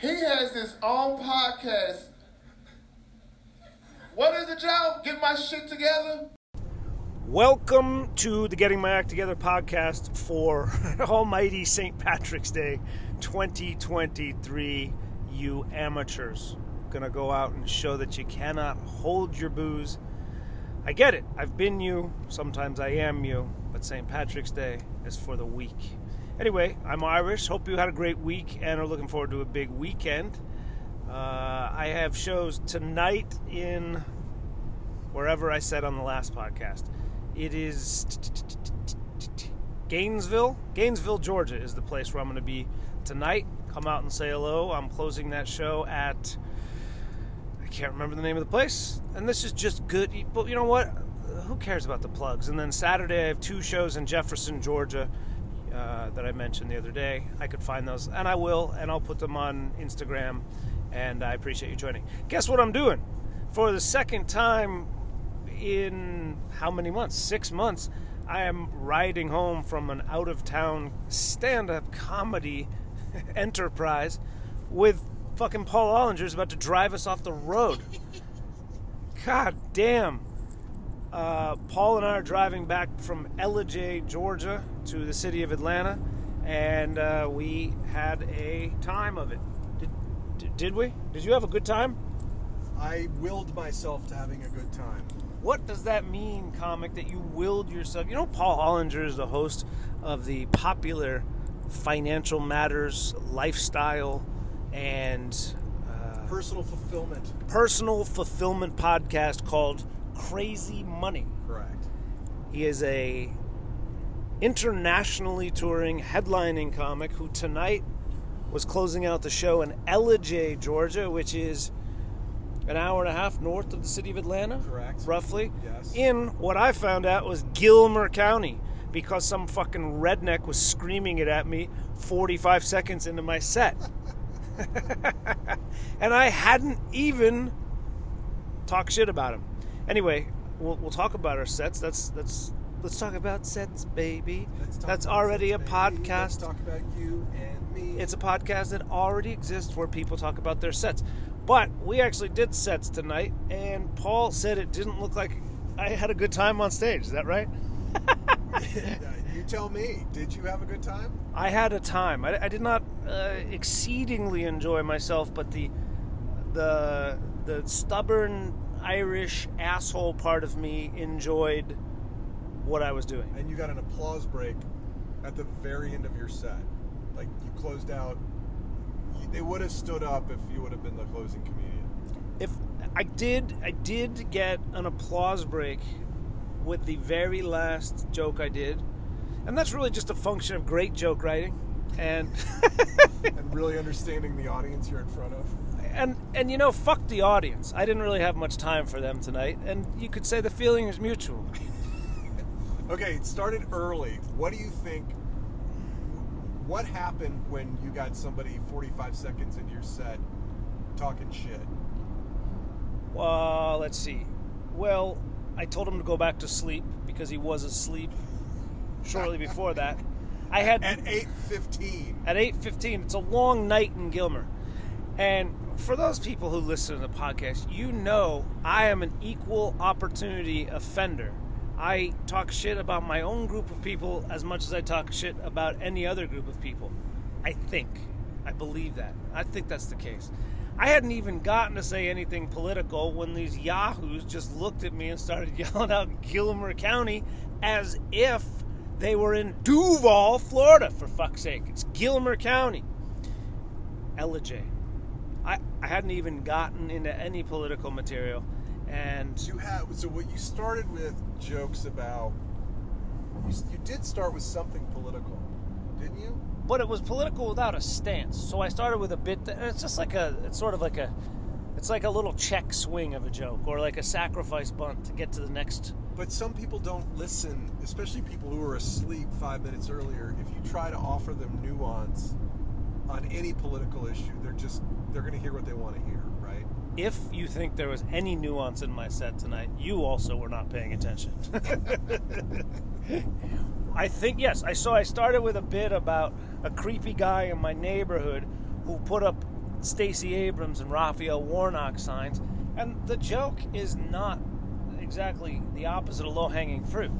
He has his own podcast. What is it, Joe? Get my shit together? Welcome to the Getting My Act Together podcast for Almighty St. Patrick's Day 2023. You amateurs. Gonna go out and show that you cannot hold your booze. I get it. I've been you. Sometimes I am you. But St. Patrick's Day is for the weak. Anyway, I'm Irish. Hope you had a great week and are looking forward to a big weekend. Uh, I have shows tonight in wherever I said on the last podcast. It is Gainesville. Gainesville, Georgia is the place where I'm going to be tonight. Come out and say hello. I'm closing that show at I can't remember the name of the place. And this is just good. But you know what? Who cares about the plugs? And then Saturday I have two shows in Jefferson, Georgia. Uh, that I mentioned the other day. I could find those, and I will, and I'll put them on Instagram. And I appreciate you joining. Guess what I'm doing? For the second time in how many months? Six months. I am riding home from an out of town stand up comedy enterprise with fucking Paul Ollinger's about to drive us off the road. God damn. Uh, Paul and I are driving back from Ellijay, Georgia to the city of Atlanta, and uh, we had a time of it. Did, did we? Did you have a good time? I willed myself to having a good time. What does that mean, comic, that you willed yourself? You know, Paul Ollinger is the host of the popular Financial Matters lifestyle and uh, Personal fulfillment. personal fulfillment podcast called Crazy Money. Correct. He is a internationally touring headlining comic who tonight was closing out the show in Ellijay, Georgia, which is an hour and a half north of the city of Atlanta. Correct. Roughly. Yes. In what I found out was Gilmer County because some fucking redneck was screaming it at me 45 seconds into my set. and I hadn't even talked shit about him. Anyway, we'll, we'll talk about our sets. That's that's let's talk about sets, baby. Let's talk That's already a this, baby. Let's podcast. talk about you and me. It's a podcast that already exists where people talk about their sets. But we actually did sets tonight, and Paul said it didn't look like I had a good time on stage. Is that right? you tell me. Did you have a good time? I had a time. I, I did not uh, exceedingly enjoy myself, but the the the stubborn Irish asshole part of me enjoyed what I was doing. And you got an applause break at the very end of your set. Like you closed out. They would have stood up if you would have been the closing comedian. If I did, I did get an applause break with the very last joke I did, and that's really just a function of great joke writing, and and really understanding the audience you're in front of. And and you know, fuck the audience. I didn't really have much time for them tonight, and you could say the feeling is mutual. Okay, it started early. What do you think? What happened when you got somebody 45 seconds into your set talking shit? Uh, let's see. Well, I told him to go back to sleep because he was asleep shortly before that. I had At 8:15. at 8.15 it's a long night in gilmer and for those people who listen to the podcast you know i am an equal opportunity offender i talk shit about my own group of people as much as i talk shit about any other group of people i think i believe that i think that's the case i hadn't even gotten to say anything political when these yahoos just looked at me and started yelling out gilmer county as if they were in Duval, Florida, for fuck's sake. It's Gilmer County. Ellijay. I, I hadn't even gotten into any political material. And You had so what you started with jokes about. You, you did start with something political, didn't you? but it was political without a stance. So I started with a bit that, it's just like a it's sort of like a it's like a little check swing of a joke or like a sacrifice bunt to get to the next But some people don't listen, especially people who are asleep five minutes earlier. If you try to offer them nuance on any political issue, they're just they're going to hear what they want to hear, right? if you think there was any nuance in my set tonight, you also were not paying attention. I think yes. I so I started with a bit about a creepy guy in my neighborhood who put up Stacey Abrams and Raphael Warnock signs. And the joke is not exactly the opposite of low hanging fruit.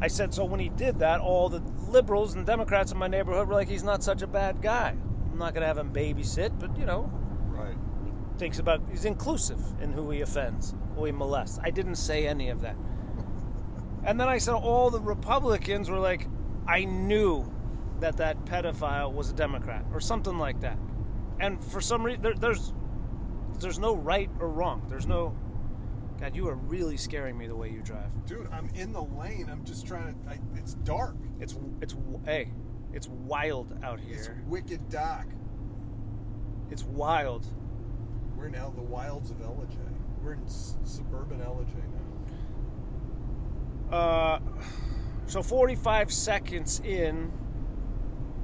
I said, so when he did that, all the liberals and Democrats in my neighborhood were like, he's not such a bad guy. I'm not going to have him babysit, but you know, Right. He thinks about, he's inclusive in who he offends, who he molests. I didn't say any of that. And then I said, all the Republicans were like, I knew that that pedophile was a Democrat or something like that. And for some reason, there, there's there's no right or wrong. There's no. God, you are really scaring me the way you drive. Dude, I'm in the lane. I'm just trying to. I, it's dark. It's it's hey, it's wild out here. It's wicked dark. It's wild. We're now in the wilds of Ellijay. We're in s- suburban Ellijay now. Uh, so 45 seconds in,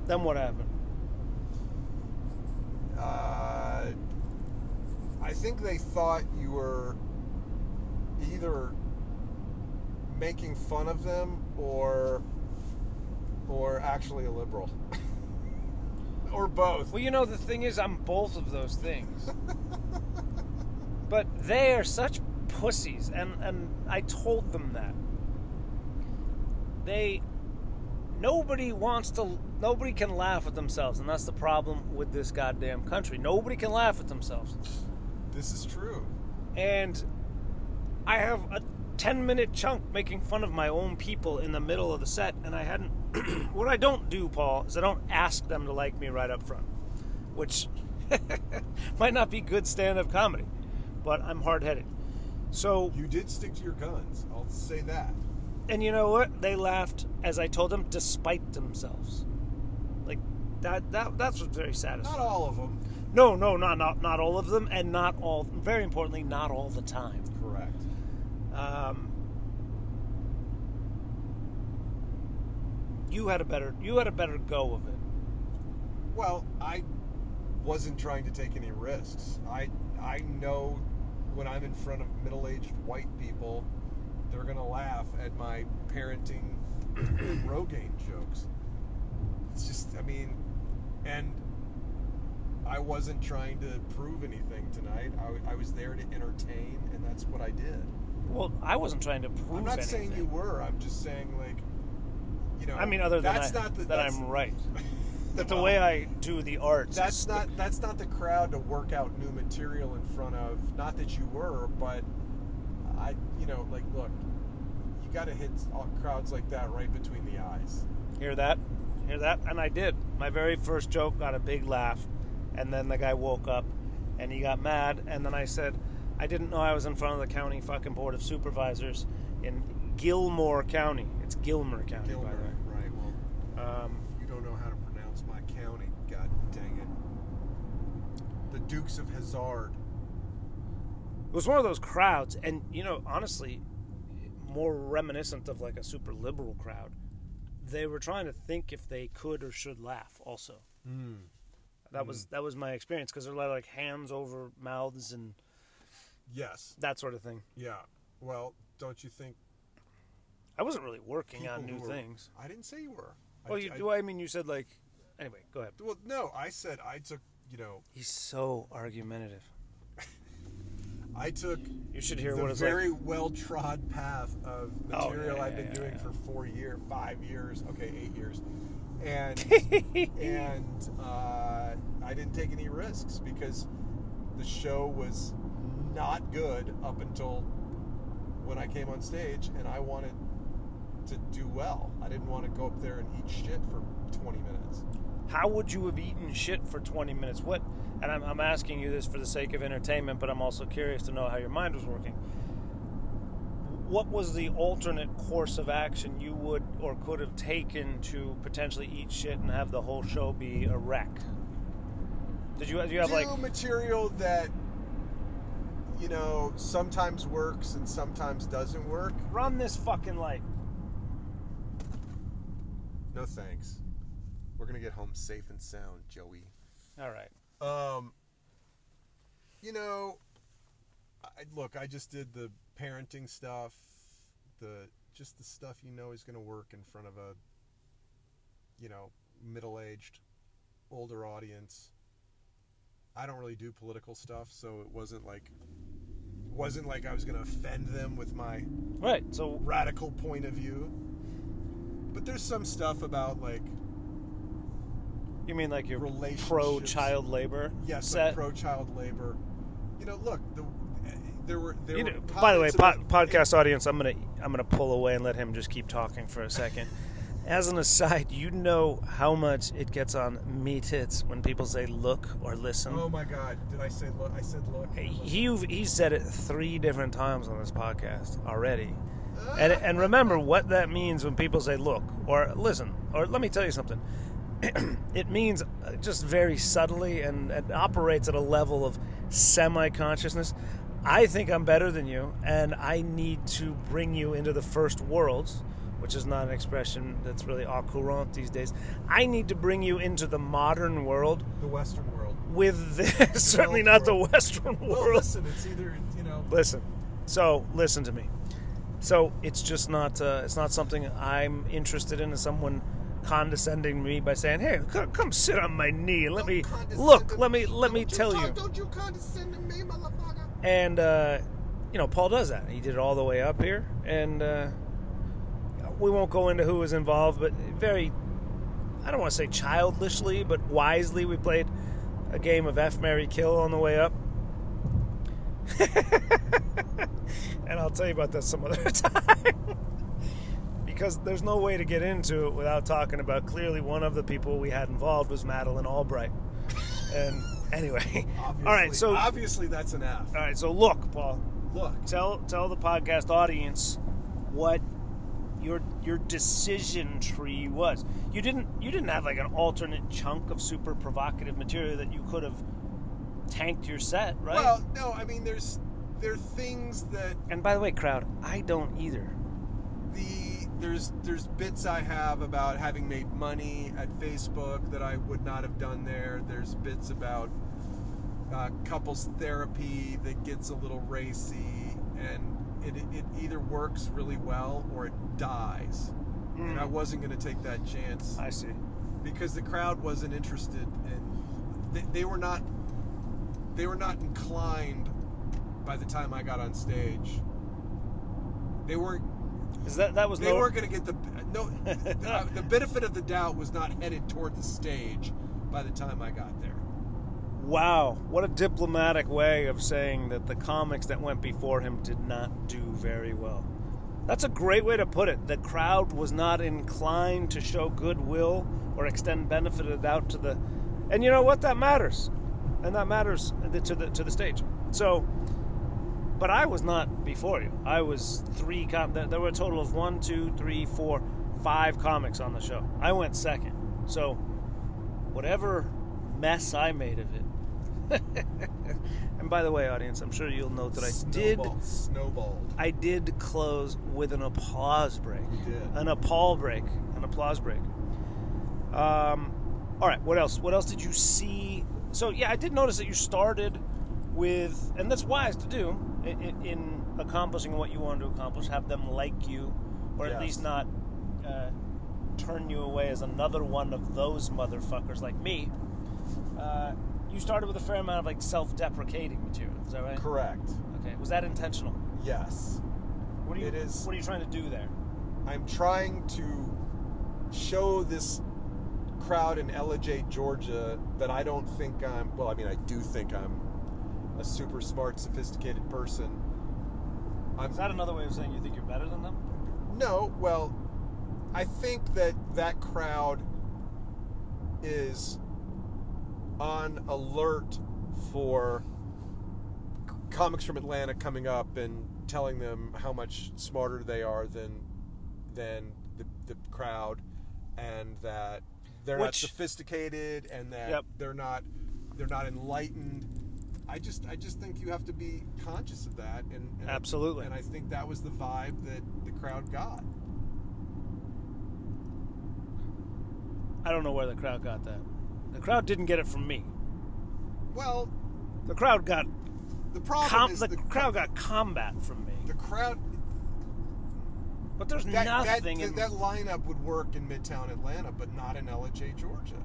then what happened? Uh, I think they thought you were either making fun of them or or actually a liberal. or both. Well, you know, the thing is, I'm both of those things. but they are such pussies, and, and I told them that. They. Nobody wants to. Nobody can laugh at themselves, and that's the problem with this goddamn country. Nobody can laugh at themselves. This is true. And I have a 10 minute chunk making fun of my own people in the middle of the set, and I hadn't. what I don't do, Paul, is I don't ask them to like me right up front, which might not be good stand up comedy, but I'm hard headed. So, You did stick to your guns. I'll say that. and you know what? They laughed as I told them, despite themselves. Like, that, that that's what's very satisfying. Not all of them. No, no, not, not, not all of them, and not all, very importantly, not all the time. Um, you had a better you had a better go of it. Well, I wasn't trying to take any risks. I I know when I'm in front of middle-aged white people, they're gonna laugh at my parenting Rogaine jokes. It's just, I mean, and I wasn't trying to prove anything tonight. I, I was there to entertain, and that's what I did. Well, I wasn't trying to prove I'm not anything. saying you were. I'm just saying, like, you know. I mean, other than that's I, not the, that I'm right. That the Well, way I do the arts. that's not that's not the crowd to work out new material in front of. Not that you were, but I, you know, like, look, you got to hit all crowds like that right between the eyes. Hear that? Hear that? And I did. My very first joke got a big laugh, and then the guy woke up, and he got mad, and then I said, I didn't know I was in front of the county fucking board of supervisors in Gilmore County. It's Gilmer County, by the way. right? Well, Um, you don't know how to pronounce my county. God dang it. The Dukes of Hazzard. It was one of those crowds, and you know, honestly, more reminiscent of like a super liberal crowd. They were trying to think if they could or should laugh. Also, that was that was my experience because they're like hands over mouths and Yes. that sort of thing. Yeah. Well, don't you think I wasn't really working on new who are- things. I didn't say you were. Well, I, you, I- well, I mean, you said like. Anyway, go ahead. well, no, I said I took. You know, He's so argumentative. I took You should hear the what it's very like. well trod path of Oh, material yeah, I've been yeah, doing yeah. for four years, five years, okay, eight years, and and uh, I didn't take any risks because the show was not good up until when I came on stage, and I wanted to do well. I didn't want to go up there and eat shit for twenty minutes. How would you have eaten shit for 20 minutes? What? And I'm, I'm asking you this for the sake of entertainment, but I'm also curious to know how your mind was working. What was the alternate course of action you would or could have taken to potentially eat shit and have the whole show be a wreck? Did you, do you have do like material that you know sometimes works and sometimes doesn't work. run this fucking light? No thanks. We're gonna get home safe and sound, Joey. All right. Um, you know, I, look, I just did the parenting stuff, the just the stuff you know is gonna work in front of a, you know, middle-aged, older audience. I I don't really do political stuff, so it wasn't like wasn't like I was going to offend them with my Right. So radical point of view. But there's some stuff about like you mean like your pro child labor yes, like pro child labor. You know, look, the, there were there You were by the way, po- podcast audience, I'm gonna I'm gonna pull away and let him just keep talking for a second. As an aside, you know how much it gets on me tits when people say "look" or "listen." Oh my God! Did I say look? I said look. he he said it three different times on this podcast already. And, and remember what that means when people say look or listen or let me tell you something. it means uh, just very subtly and, and operates at a level of semi consciousness. I think I'm better than you, and I need to bring you into the first worlds, which is not an expression that's really au courant these days. I need to bring you into the modern world the Western world. with this, certainly not the Western Well, world. listen, it's either you know. Listen. So listen to me. So it's just not uh, it's not something I'm interested in. Someone condescending me by saying, "Hey, come, come sit on my knee and let me look. Let me let me tell you." Don't you condescend to me, motherfucker? And uh, you know, Paul does that. He did it all the way up here, and uh, we won't go into who was involved, but very. I don't want to say childishly, but wisely, we played a game of F, Mary, Kill on the way up. and I'll tell you about that some other time. because there's no way to get into it without talking about clearly one of the people we had involved was Madeleine Albright. And anyway, Obviously, all right, so obviously that's an F. right, so look, Paul, Look, tell tell the podcast audience what your your decision tree was. You didn't you didn't have like an alternate chunk of super provocative material that you could have tanked your set, right? well, no, I mean, there's there are things that and by the way, crowd, I don't either. the there's there's bits I have about having made money at Facebook that I would not have done there. There's bits about uh, couples therapy that gets a little racy, and it, it either works really well or it dies. And I hmm. wasn't going to take that chance I see. because the crowd wasn't interested in. They, they were not. They were not inclined. By the time I got on stage, they weren't Is that that was they no, weren't going to get the no. the, the benefit of the doubt was not headed toward the stage by the time I got there. Wow, what a diplomatic way of saying that the comics that went before him did not do very well. That's a great way to put it. The crowd was not inclined to show goodwill or extend benefit of doubt to the, and you know what? That matters, and that matters to the to the stage. So, but I was not before you. I was three. Com- there were a total of one, two, three, four, five comics on the show. I went second. So, whatever mess I made of it. and by the way, audience, I'm sure you'll note that I did Snowball- snowballed. I did close with an applause break. You did. An appall break. An applause break. Um, all right. What else? What else did you see? So yeah, I did notice that you started with, and that's wise to do in, in accomplishing what you wanted to accomplish. Have them like you, or at Yes. least not uh, turn you away as another one of those motherfuckers like me. Uh, you started with a fair amount of like self-deprecating material. Is that right? Correct. Okay. Was that intentional? Yes. What are you? It is- What are you trying to do there? I'm trying to show this crowd in Ellijay, Georgia, that I don't think I'm. Well, I mean, I do think I'm a super smart, sophisticated person. I'm Is that another way of saying you think you're better than them? No, well, I think that that crowd is on alert for comics from Atlanta coming up and telling them how much smarter they are than than the, the crowd, and that they're not sophisticated and that Yep. they're not they're not enlightened. I just I just think you have to be conscious of that, and, and Absolutely. and I think that was the vibe that the crowd got. I don't know where the crowd got that. The crowd didn't get it from me. Well, The crowd got the problem com- is the, the, crowd got combat from me. the crowd But there's that, nothing that, in that lineup would work in Midtown Atlanta, but not in Ellijay, Georgia.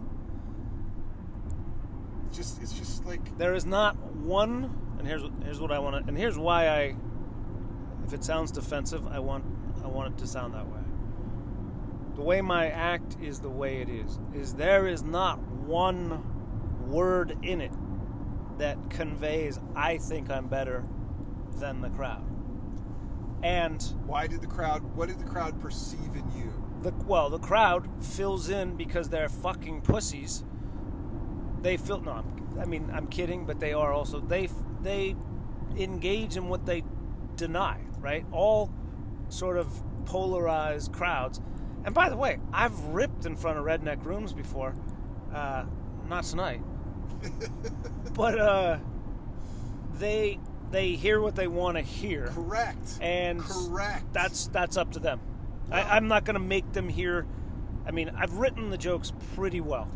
just it's just like There is not one, and here's here's what I want to, and here's why I. If it sounds defensive, I want I want it to sound that way. The way my act is the way it is. Is there is not one word in it that conveys I think I'm better than the crowd. And why did the crowd? What did the crowd perceive in you? the well, the crowd fills in because they're fucking pussies. They feel no. I'm, I mean, I'm kidding, but they are also they they engage in what they deny. Right, all sort of polarized crowds. And by the way, I've ripped in front of redneck rooms before. Uh, not tonight, but uh, they they hear what they want to hear Correct. and correct. that's that's up to them. Well- I, I'm not going to make them hear. I mean, I've written the jokes pretty well.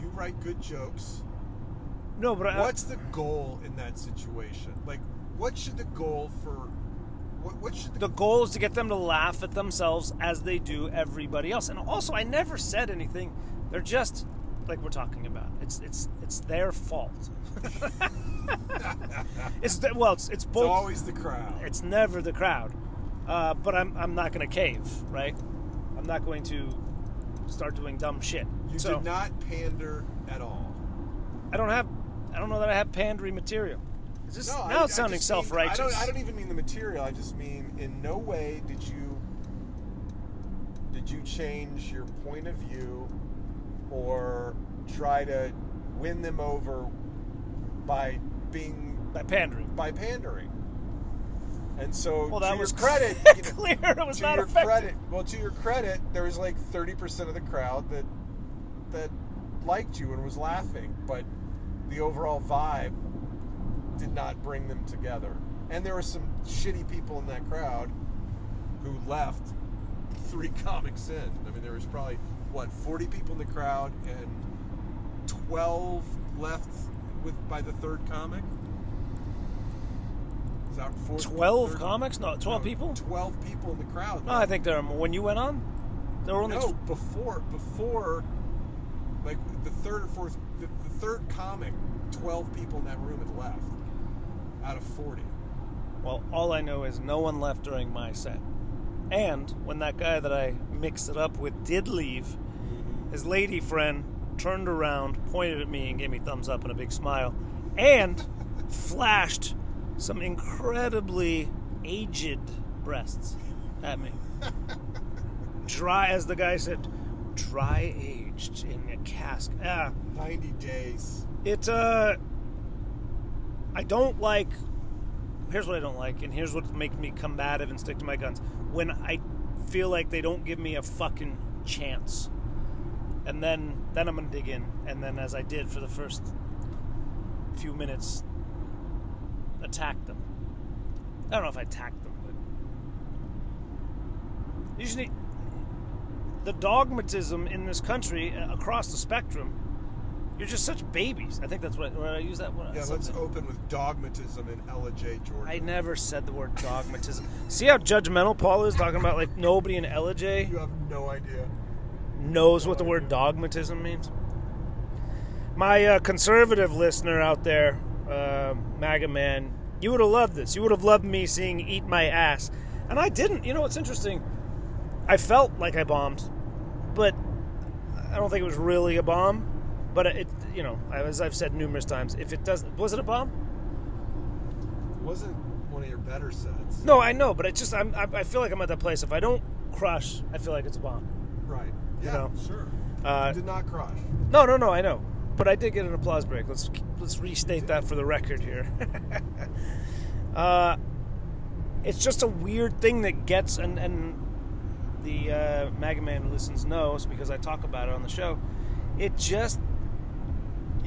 you write good jokes. No, but I, What's the goal in that situation? Like, what should the goal for? What, what should the, the goal is to get them to laugh at themselves as they do everybody else. And also, I never said anything. They're just like we're talking about. It's it's it's their fault. it's the- well, it's it's It's both. always the crowd. it's never the crowd. Uh, but I'm I'm not going to cave, right? I'm not going to start doing dumb shit. You so did not pander at all. I don't have I don't know that I have pandery material. Is this, No, now I- it's sounding just self-righteous. I don't, I don't even mean the material. I just mean in no way did you did you change your point of view or try to win them over by being by pandering. by pandering. And so, Well, that to was your credit, you know, clear. It was to not your effective. credit, well, to your credit, there was like thirty percent of the crowd that that liked you and was laughing, but the overall vibe did not bring them together. And there were some shitty people in that crowd who left three comics in. I mean, there was probably what forty people in the crowd and twelve left with by the third comic. Is that fourth, Twelve third- comics? No, twelve no, people. Twelve people in the crowd. No, I think there are more. When you went on, there were only. no tw- before before like the third or fourth the, the third comic. Twelve people in that room had left out of forty. well, all I know is no one left during my set. And when that guy that I mixed it up with did leave, his lady friend turned around, pointed at me, and gave me thumbs up and a big smile, and flashed some incredibly aged breasts at me. Dry, as the guy said, dry aged in a cask. Ah, Ninety days. it. Uh, I don't like. Here's what I don't like, and here's what makes me combative and stick to my guns. When I feel like they don't give me a fucking chance, and then then I'm gonna dig in, and then as I did for the first few minutes, attack them. I don't know if I attacked them, but usually the dogmatism in this country uh, across the spectrum. You're just such babies. I think that's what, what I use that word. Yeah, let's open with dogmatism in Ellijay Georgia. I never said the word dogmatism. See how judgmental Paul is talking about like nobody in Ellijay You have no idea. knows what the word dogmatism means. My uh, conservative listener out there, uh, MAGA man, you would have loved this. You would have loved me seeing "Eat My Ass," and I didn't. You know what's interesting? I felt like I bombed, but I don't think it was really a bomb. But it, you know, as I've said numerous times, if it doesn't, was it a bomb? It wasn't one of your better sets. No, I know, but it just I'm, I, I feel like I'm at that place. If I don't crush, I feel like it's a bomb. Right. Yeah, know, sure. uh, you did not crush. No, no, no, I know, but I did get an applause break. Let's let's restate that for the record here. uh, it's just a weird thing that gets and and the uh, MAGA man who listens knows because I talk about it on the show. It just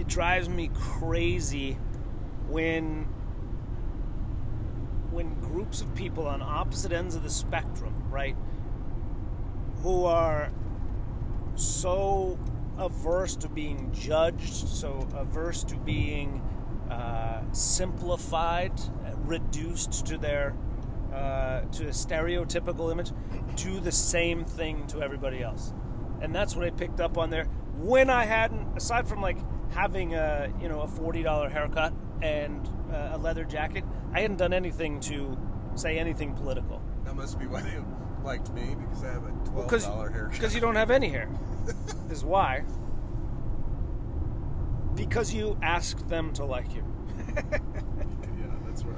it drives me crazy when when groups of people on opposite ends of the spectrum, right, who are so averse to being judged, so averse to being uh, simplified, reduced to their uh, to a stereotypical image, do the same thing to everybody else, and that's what I picked up on there. When I hadn't, aside from like having a you know a forty dollar haircut and uh, a leather jacket, I hadn't done anything to say anything political. That must be why they liked me because I have a twelve dollar haircut. Because you don't have any hair. is why. Because you asked them to like you. yeah, that's right.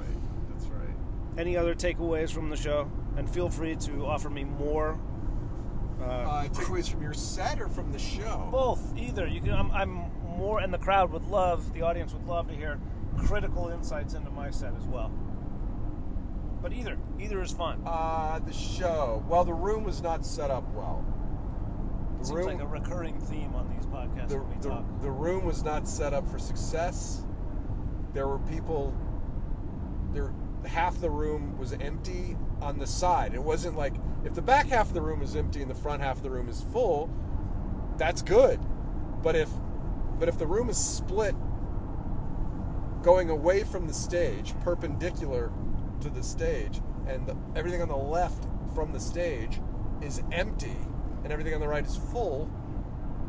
That's right. Any other takeaways from the show? And feel free to offer me more. Uh, Uh, takeaways from your set or from the show? both, either. You can. I'm, I'm more, and the crowd would love, the audience would love to hear critical insights into my set as well. But either, either is fun. Uh, the show. Well, the room was not set up well. The Seems like a recurring theme on these podcasts the, when we the, talk. the room was not set up for success. There were people. There, half the room was empty on the side. It wasn't like if the back half of the room is empty and the front half of the room is full. That's good, but if but if the room is split, going away from the stage, perpendicular to the stage, and the, everything on the left from the stage is empty, and everything on the right is full,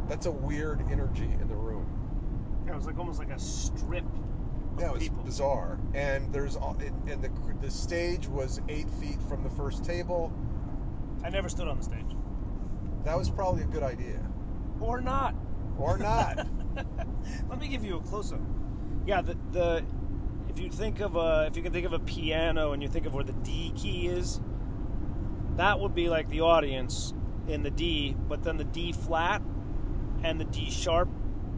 that's a weird energy in the room. Yeah, it was like almost like a strip of Yeah, it was people. bizarre. And there's all- and, and the the stage was eight feet from the first table. I never stood on the stage. That was probably a good idea, Or not. or not. Let me give you a close up. Yeah, the, the if you think of a if you can think of a piano and you think of where the D key is, that would be like the audience in the D, but then the D flat and the D sharp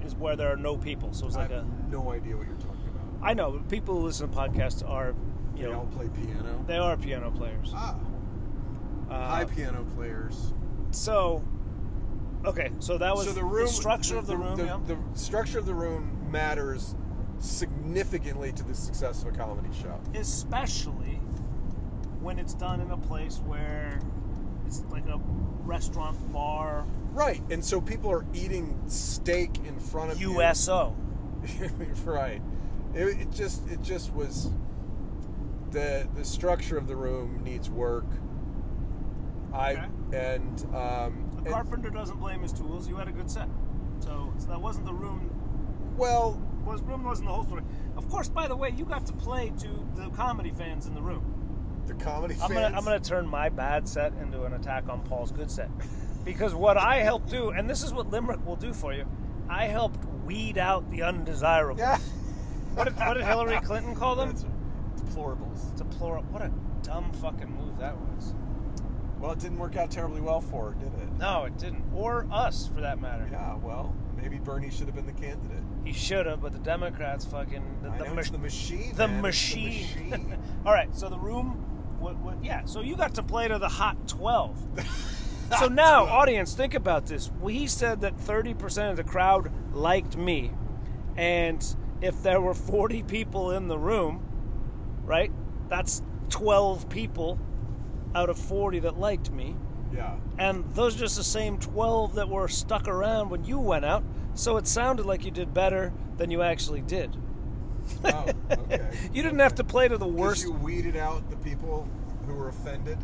is where there are no people. So it's I like have a no idea what you're talking about. I know but people who listen to podcasts are you know They all play piano. they are piano players. Ah, Uh, high piano players. so okay, so that was so the room the structure of the, room. The, yeah. the structure of the room matters significantly to the success of a comedy show. especially when it's done in a place where it's like a restaurant bar Right, and so people are eating steak in front of you. USO. right. It, it just it just was the the structure of the room needs work. I Okay. and um, and- carpenter doesn't blame his tools. You had a good set, so, so that wasn't the room. well, Was room wasn't the whole story. Of course, by the way, you got to play to the comedy fans in the room. the comedy I'm fans. gonna I'm gonna turn my bad set into an attack on Paul's good set, because what I helped do, and this is what Limerick will do for you, I helped weed out the undesirables. Yeah. What did, what did Hillary Clinton call them? Deplorables. Deplorable. What a dumb fucking move that was. Well, it didn't work out terribly well for her, did it? No, it didn't. Or us, for that matter. Yeah. Well, maybe Bernie should have been the candidate. He should have, but the Democrats fucking the, I the, know, it's the machine. the man. It's the machine. machine. All right, so the room. What, what? Yeah. So you got to play to the hot twelve. so now, 12. audience, think about this. We said that thirty percent of the crowd liked me, and if there were forty people in the room, right? That's twelve people out of forty that liked me. yeah. and those are just the same 12 that were stuck around when you went out so it sounded like you did better than you actually did Oh, okay. you didn't have to play to the worst you weeded out the people who were offended.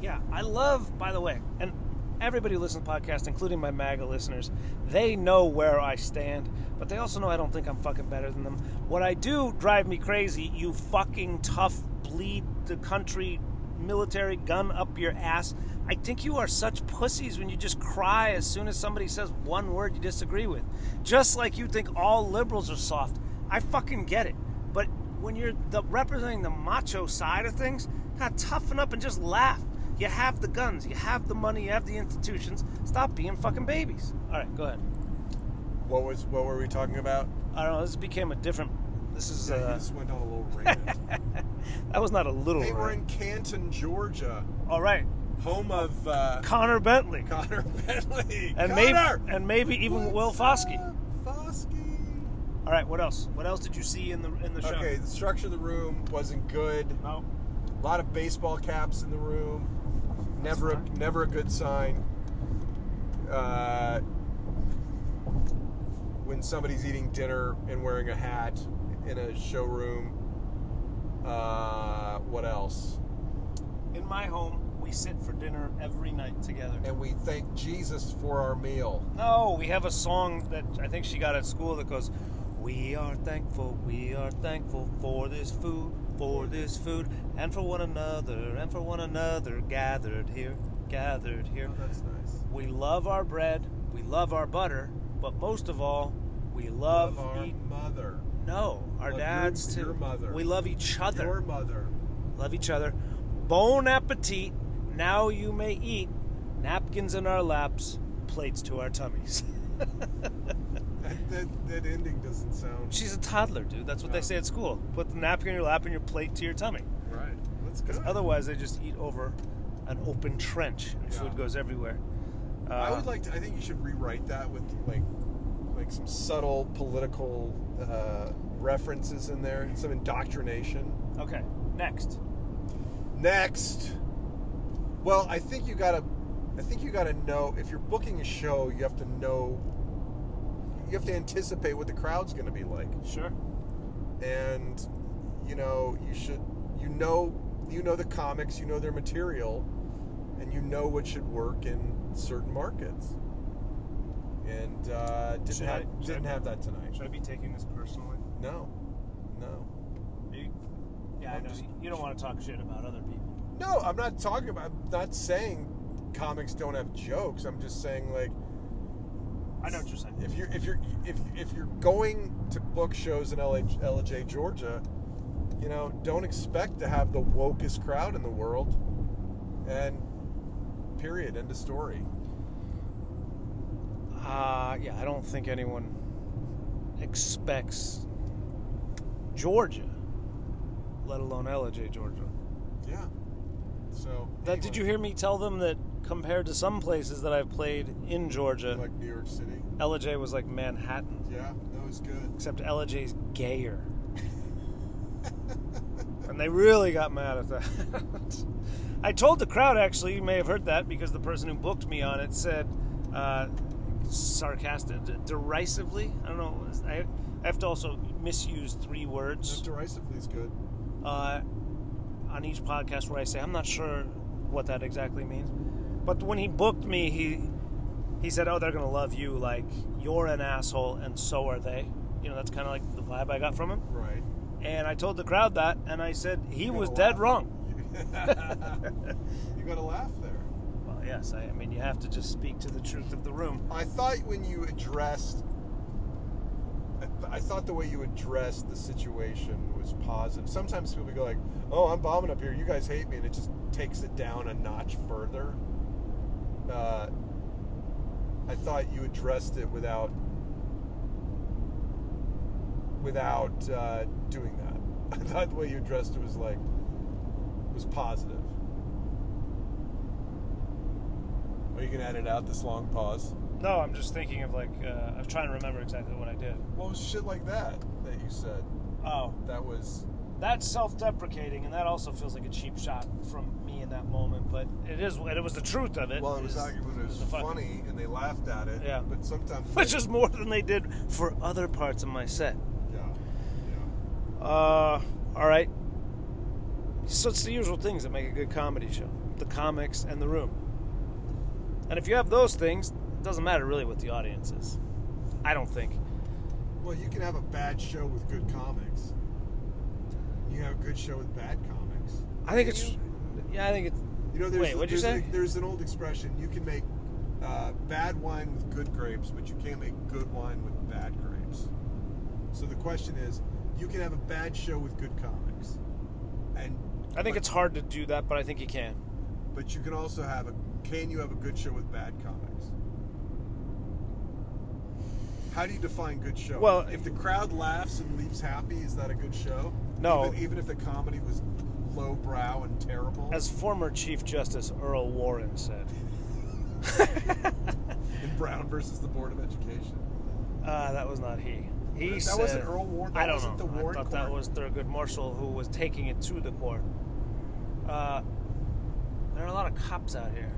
yeah i love by the way and everybody who listens to the podcast including my maga listeners they know where i stand but they also know i don't think i'm fucking better than them what i do drive me crazy you fucking tough bleed the country military gun up your ass. I think you are such pussies when you just cry as soon as somebody says one word you disagree with. Just like you think all liberals are soft. I fucking get it. But when you're the, representing the macho side of things gotta toughen up and just laugh. You have the guns you have the money you have the institutions. Stop being fucking babies. All right go ahead. What was what were we talking about? i don't know this became a different this is Yeah, uh, just went on a little rant. that was not a little hey, we're in Canton, Georgia, all right home of uh, connor bentley Connor Bentley. and Connor! maybe and maybe even will foskey up, Foskey. all right what else what else did you see in the in the show Okay, the structure of the room wasn't good. no A lot of baseball caps in the room. Never, a, never a good sign. Uh, when somebody's eating dinner and wearing a hat in a showroom. Uh, what else? in my home, we sit for dinner every night together. and we thank Jesus for our meal. No, we have a song that I think she got at school that goes, We are thankful, we are thankful for this food, for this food, and for one another, and for one another, gathered here, gathered here. Oh, that's nice. We love our bread, we love our butter, but most of all, we love, our eat- mother. No, our Love dads too. We love each other. Your mother. love each other. Bon appetit. Now you may eat. Napkins in our laps, plates to our tummies. That, that, that ending doesn't sound She's a toddler, dude. That's what they say at school. Put the napkin in your lap and your plate to your tummy. right. That's good. Otherwise, they just eat over an open trench and Yeah. food goes everywhere. Uh, I would like to. I think you should rewrite that with like, like some subtle political uh, references in there, and some indoctrination. Okay, next. Next, well, I think you gotta. I think you gotta know if you're booking a show, you have to know. You have to anticipate what the crowd's to be like, Sure. and you know you should. You know, you know the comics, you know their material, and you know what should work in certain markets. And uh, didn't Should have should didn't I- have that tonight. Should I be taking this personally? No, no. You, yeah, I I'm know. just- you don't want to talk shit about other people. No, I'm not talking about. I'm not saying comics don't have jokes. I'm just saying like I know what you're saying. if you're if you're if if you're going to book shows in LA, Ellijay Georgia, you know, don't expect to have the wokest crowd in the world. And period. End of story. Uh, yeah, I don't think anyone expects Georgia, let alone Ellijay Georgia. Yeah. So That, did you hear me tell them that compared to some places that I've played in Georgia, like New York City? Ellijay was like Manhattan, Yeah, that was good. except Ellijay's gayer. and they really got mad at that. I told the crowd actually, you may have heard that because the person who booked me on it said, uh, sarcastic, derisively. I don't know. I, I have to also misuse three words Derisively is good. uh, on each podcast where I say I'm not sure what that exactly means. But when he booked me, he he said, "Oh, they're gonna love you. Like you're an asshole, and so are they." You know, that's kind of like the vibe I got from him. Right. And I told the crowd that, and I said he was gotta dead laugh. wrong. you got to laugh there. Yes, I, I mean you have to just speak to the truth of the room. I thought when you addressed, I, I thought the way you addressed the situation was positive. Sometimes people go like, "Oh, I'm bombing up here. You guys hate me," and it just takes it down a notch further. Uh, I thought you addressed it without without uh, doing that. I thought the way you addressed it was like was positive. Are you gonna edit out this long pause? No, I'm just thinking of like uh, I'm trying to remember exactly what I did. What was shit like that that you said? Oh, That was that's self-deprecating, and that also feels like a cheap shot from me in that moment. But it is, and it was the truth of it. well, it was. It was the fun- funny, and they laughed at it. Yeah. But sometimes, which is more than they did for other parts of my set. yeah, yeah. Uh, all right. So it's the usual things that make a good comedy show: the comics and the room. And if you have those things, it doesn't matter really what the audience is. I don't think. Well, you can have a bad show with good comics. You can have a good show with bad comics. I think it's. Yeah, I think it's. You know, there's, Wait, what'd you there's, say? a- there's an old expression: you can make uh, bad wine with good grapes, but you can't make good wine with bad grapes. So the question is, you can have a bad show with good comics, and I think but- it's hard to do that, but I think you can. But you can also have a. Can you have a good show with bad comics? How do you define good show? Well- if the crowd laughs and leaves happy, is that a good show? No. Even, even if the comedy was lowbrow and terrible. As former Chief Justice Earl Warren said. in Brown versus the Board of Education. Uh, that was not he. He That said, wasn't Earl Warren? That I don't wasn't know. the Warren I thought that court? was Thurgood Marshall who was taking it to the court. Uh, there are a lot of cops out here.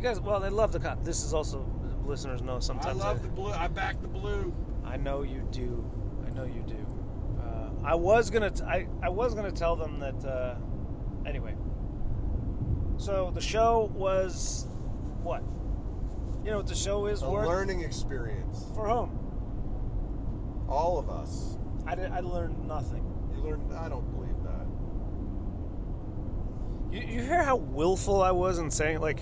You guys, well, they love the cop. This is also listeners know sometimes. I sometimes. love the blue. I back the blue. I know you do. I know you do. Uh, I was gonna. T- I I was gonna tell them that uh, Anyway, so the show was what? You know what the show is? A Worth? learning experience. For whom? All of us. I, did, I learned nothing. You learn. I don't believe that. You, you hear how willful I was in saying, like,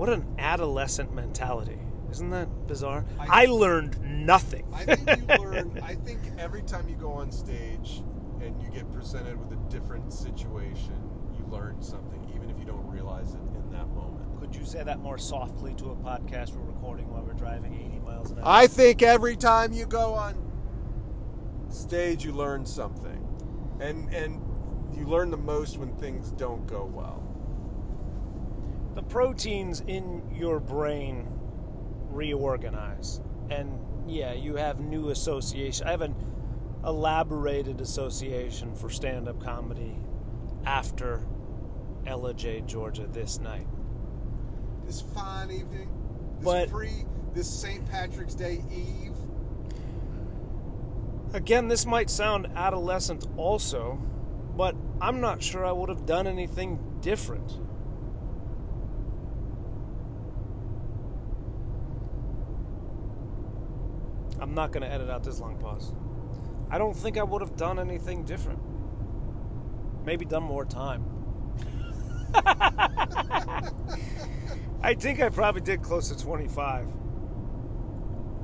what an adolescent mentality. Isn't that bizarre? I, I- learned nothing. I think you learn. I think every time you go on stage and you get presented with a different situation, you learn something, even if you don't realize it in that moment. Could you say that more softly to a podcast we're recording while we're driving 80 miles an hour? I think every time you go on stage, you learn something, and and you learn the most when things don't go well. The proteins in your brain reorganize and yeah you have new association i have an elaborated association for stand-up comedy after Ellijay georgia this night This fine evening, this But- pre, this St. Patrick's Day Eve. again this might sound adolescent also but i'm not sure i would have done anything different i'm not going to edit out this long pause i don't think i would have done anything different maybe done more time i think i probably did close to 25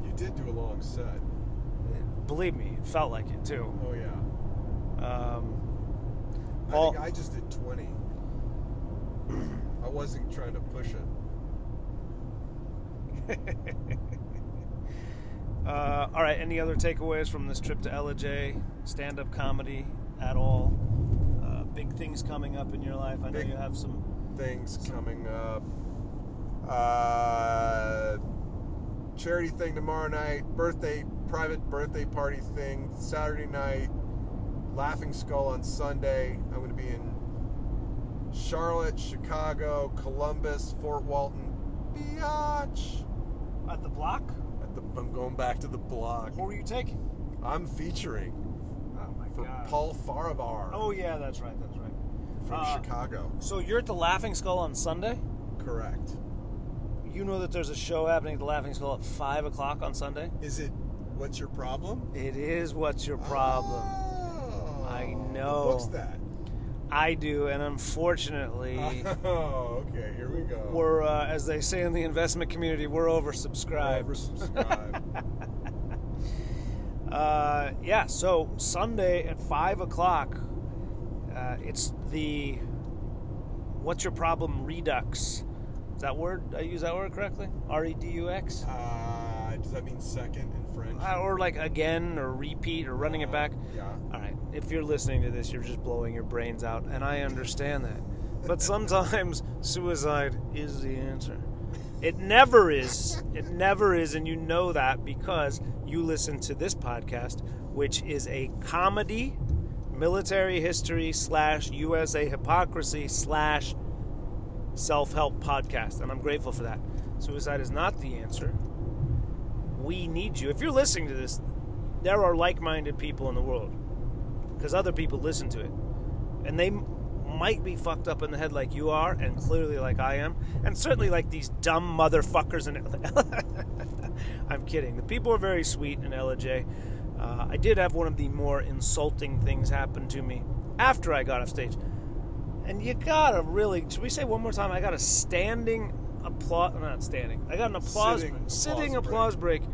You did do a long set. believe me it felt like it too Oh yeah. um, I Paul- think I just did 20. I wasn't trying to push it. Uh, all right. Any other takeaways from this trip to Ellijay? Stand-up comedy at all? Uh, big things coming up in your life. I know Big- you have some. Things coming up. Uh, charity thing tomorrow night. Birthday, private birthday party thing Saturday night. Laughing Skull on Sunday. I'm going to be in Charlotte, Chicago, Columbus, Fort Walton, Biatch. At the block? The, I'm going back to the block. Who are you taking? I'm featuring Oh my for god. Paul Faravar Oh yeah, that's right. That's right. from uh, Chicago. So you're at the Laughing Skull on Sunday. Correct. You know that there's a show happening at the Laughing Skull at five o'clock on Sunday. Is it? What's your problem? It is. What's your problem? Oh, I who know. books that? I do, and unfortunately. Oh, okay. Here we go. We're, uh, as they say in the investment community, we're oversubscribed. Oversubscribed. Uh, yeah, so Sunday at 5 o'clock, uh, it's the What's Your Problem Redux. Is that word? I use that word correctly? R E D U X? uh, does that mean second French? Uh, Or like again, or repeat, or running it back? Yeah. All right. If you're listening to this, you're just blowing your brains out, and I understand that. But sometimes suicide is the answer. It never is. It never is, and you know that because you listen to this podcast, which is a comedy, military history slash USA hypocrisy slash self help podcast, and I'm grateful for that. Suicide is not the answer. We need you. If you're listening to this, there are like minded people in the world because other people listen to it. And they might be fucked up in the head like you are, and clearly like I am, and certainly like these dumb motherfuckers in I'm kidding. The people are very sweet in Ellijay. Uh, I did have one of the more insulting things happen to me after I got off stage. And you gotta really, should we say one more time? I got a standing applause, not standing, I got an applause, Sitting sitting, applause applause break, Yeah.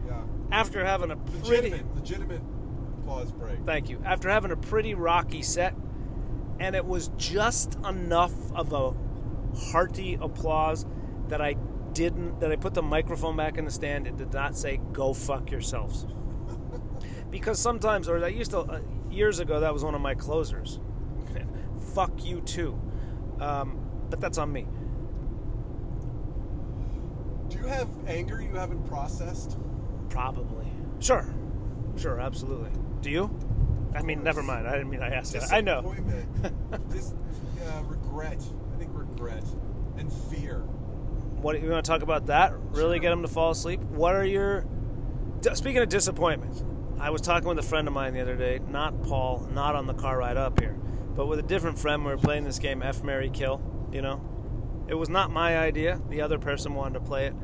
After having a pretty, Legitimate, legitimate applause break. Thank you. After having a pretty rocky set, and it was just enough of a hearty applause that I didn't, that I put the microphone back in the stand. It did not say, go fuck yourselves. because sometimes, or I used to, uh, years ago, that was one of my closers. fuck you too. Um, but that's on me. Do you have anger you haven't processed? Probably. Sure. Sure, absolutely. Do you? I mean, never mind. I didn't mean I asked that. I know. Disappointment. Uh, regret. I think regret and fear. What you want to talk about that? Really get them to fall asleep? What are your Speaking of disappointment, I was talking with a friend of mine the other day, not Paul, not on the car ride up here, but with a different friend. We were playing this game, F Mary Kill. You know, it was not my idea. The other person wanted to play it,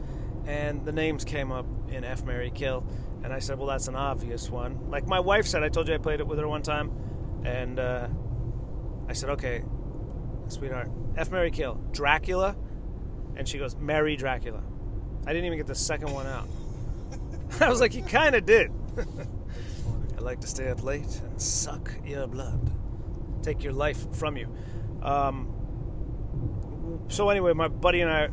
and the names came up in F Mary Kill, and I said, "Well, that's an obvious one." Like my wife said, I told you I played it with her one time, and uh, I said, "Okay, sweetheart, F Mary Kill, Dracula," and she goes, "Mary Dracula." I didn't even get the second one out. I was like, "You kind of did." I like to stay up late and suck your blood, take your life from you. Um, so anyway, my buddy and I,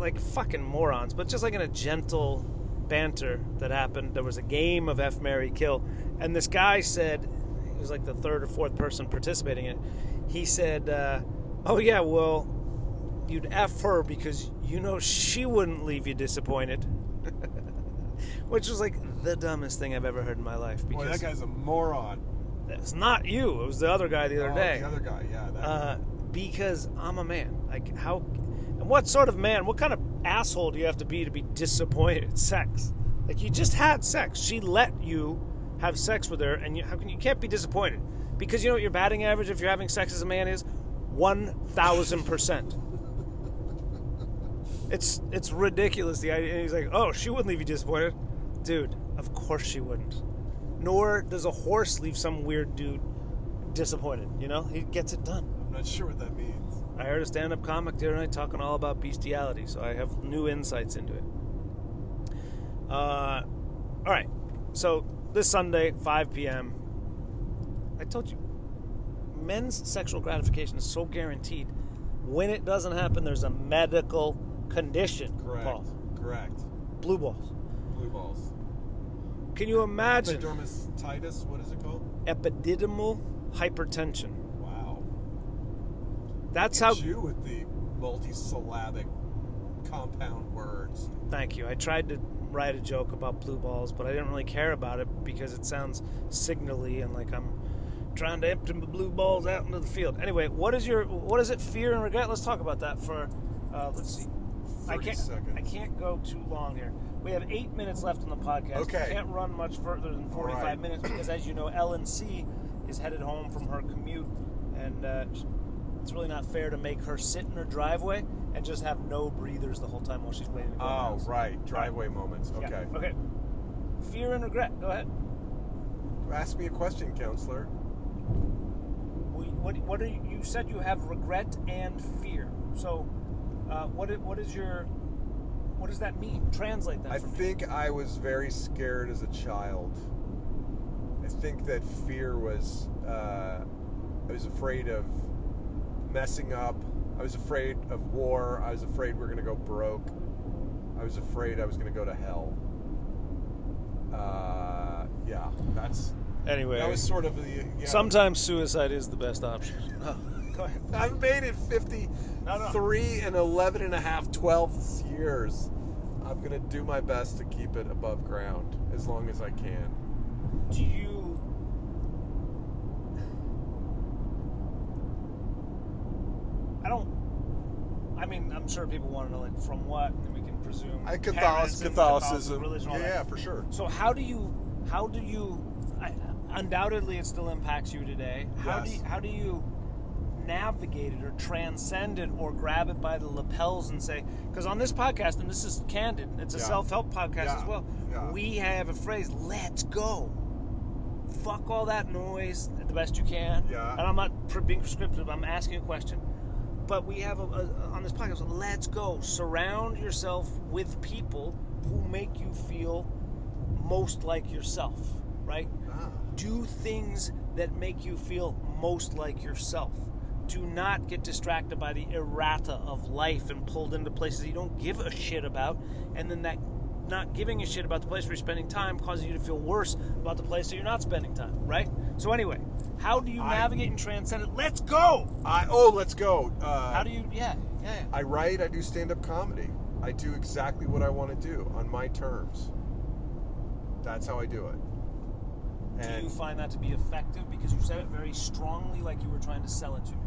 like fucking morons, but just like in a gentle banter that happened, there was a game of F Mary Kill, and this guy said he was like the third or fourth person participating in it. He said, uh, "Oh yeah, well, you'd F her because you know she wouldn't leave you disappointed." Which was like the dumbest thing I've ever heard in my life. Boy, Because that guy's a moron. it's not you. It was the other guy the other Oh, day. The other guy, yeah. That Uh, because I'm a man. Like how? What sort of man? What kind of asshole do you have to be to be disappointed at sex? Like you just had sex. She let you have sex with her, and you, how can you can't be disappointed? Because you know what your batting average if you're having sex as a man is one thousand percent. It's it's ridiculous. The idea. And he's like, oh, she wouldn't leave you disappointed, dude. Of course she wouldn't. Nor does a horse leave some weird dude disappointed. You know, he gets it done. I'm not sure what that means. I heard a stand-up comic the other night talking all about bestiality, so I have new insights into it. Uh, all right, so this Sunday, 5 p.m. I told you, men's sexual gratification is so guaranteed. When it doesn't happen, there's a medical condition. Correct. Paul. Correct. Blue balls. Blue balls. Can you imagine Epidermistitis, what is it called? epididymal hypertension? That's how. You with the multisyllabic compound words. Thank you. I tried to write a joke about blue balls, but I didn't really care about it because it sounds signally and like I'm trying to empty my blue balls out into the field. Anyway, what is your what is it? Fear and regret. Let's talk about that for. Uh, let's see. I can't. seconds. I can't go too long here. We have eight minutes left on the podcast. Okay. We can't run much further than forty-five right. minutes because, as you know, Ellen C is headed home from her commute, and uh, it's really not fair to make her sit in her driveway and just have no breathers the whole time while she's waiting to go. Oh, house. right. Driveway moments. Yeah, Okay. Okay. Fear and regret. Go ahead. Ask me a question, counselor. What, what are you, you said you have regret and fear. So, uh, what what is your what does that mean? Translate that. I for me. think I was very scared as a child. I think that fear was, uh, I was afraid of messing up. I was afraid of war. I was afraid we are going to go broke. I was afraid I was going to go to hell. Uh, yeah, that's Anyway, that was sort of the. Yeah. sometimes suicide is the best option. Go ahead. I've made it 53 No, no. and 11 and a half, 12 years. I'm going to do my best to keep it above ground as long as I can. Do you? I don't. I mean, I'm sure people want to know, like, from what, and we can presume. I Catholic, Catholicism. religion, yeah, yeah, for sure. So how do you how do you I, undoubtedly it still impacts you today. How do Yes. you, how do you navigate it or transcend it or grab it by the lapels and say because on this podcast and this is candid it's a Yeah. self-help podcast Yeah. as well Yeah. we have a phrase let's go fuck all that noise the best you can Yeah. and i'm not being prescriptive i'm asking a question but we have a, a, on this podcast let's go. Surround yourself with people who make you feel most like yourself right? Ah. do things that make you feel most like yourself. Do not get distracted by the errata of life and pulled into places you don't give a shit about and then that not giving a shit about the place where you're spending time causes you to feel worse about the place that you're not spending time right so anyway how do you I- navigate and transcend it let's go I, oh, let's go. Uh, how do you yeah yeah, yeah. I write, I do stand up comedy. I do exactly what I want to do on my terms. That's how I do it. do And you find that to be effective because you said it very strongly like you were trying to sell it to me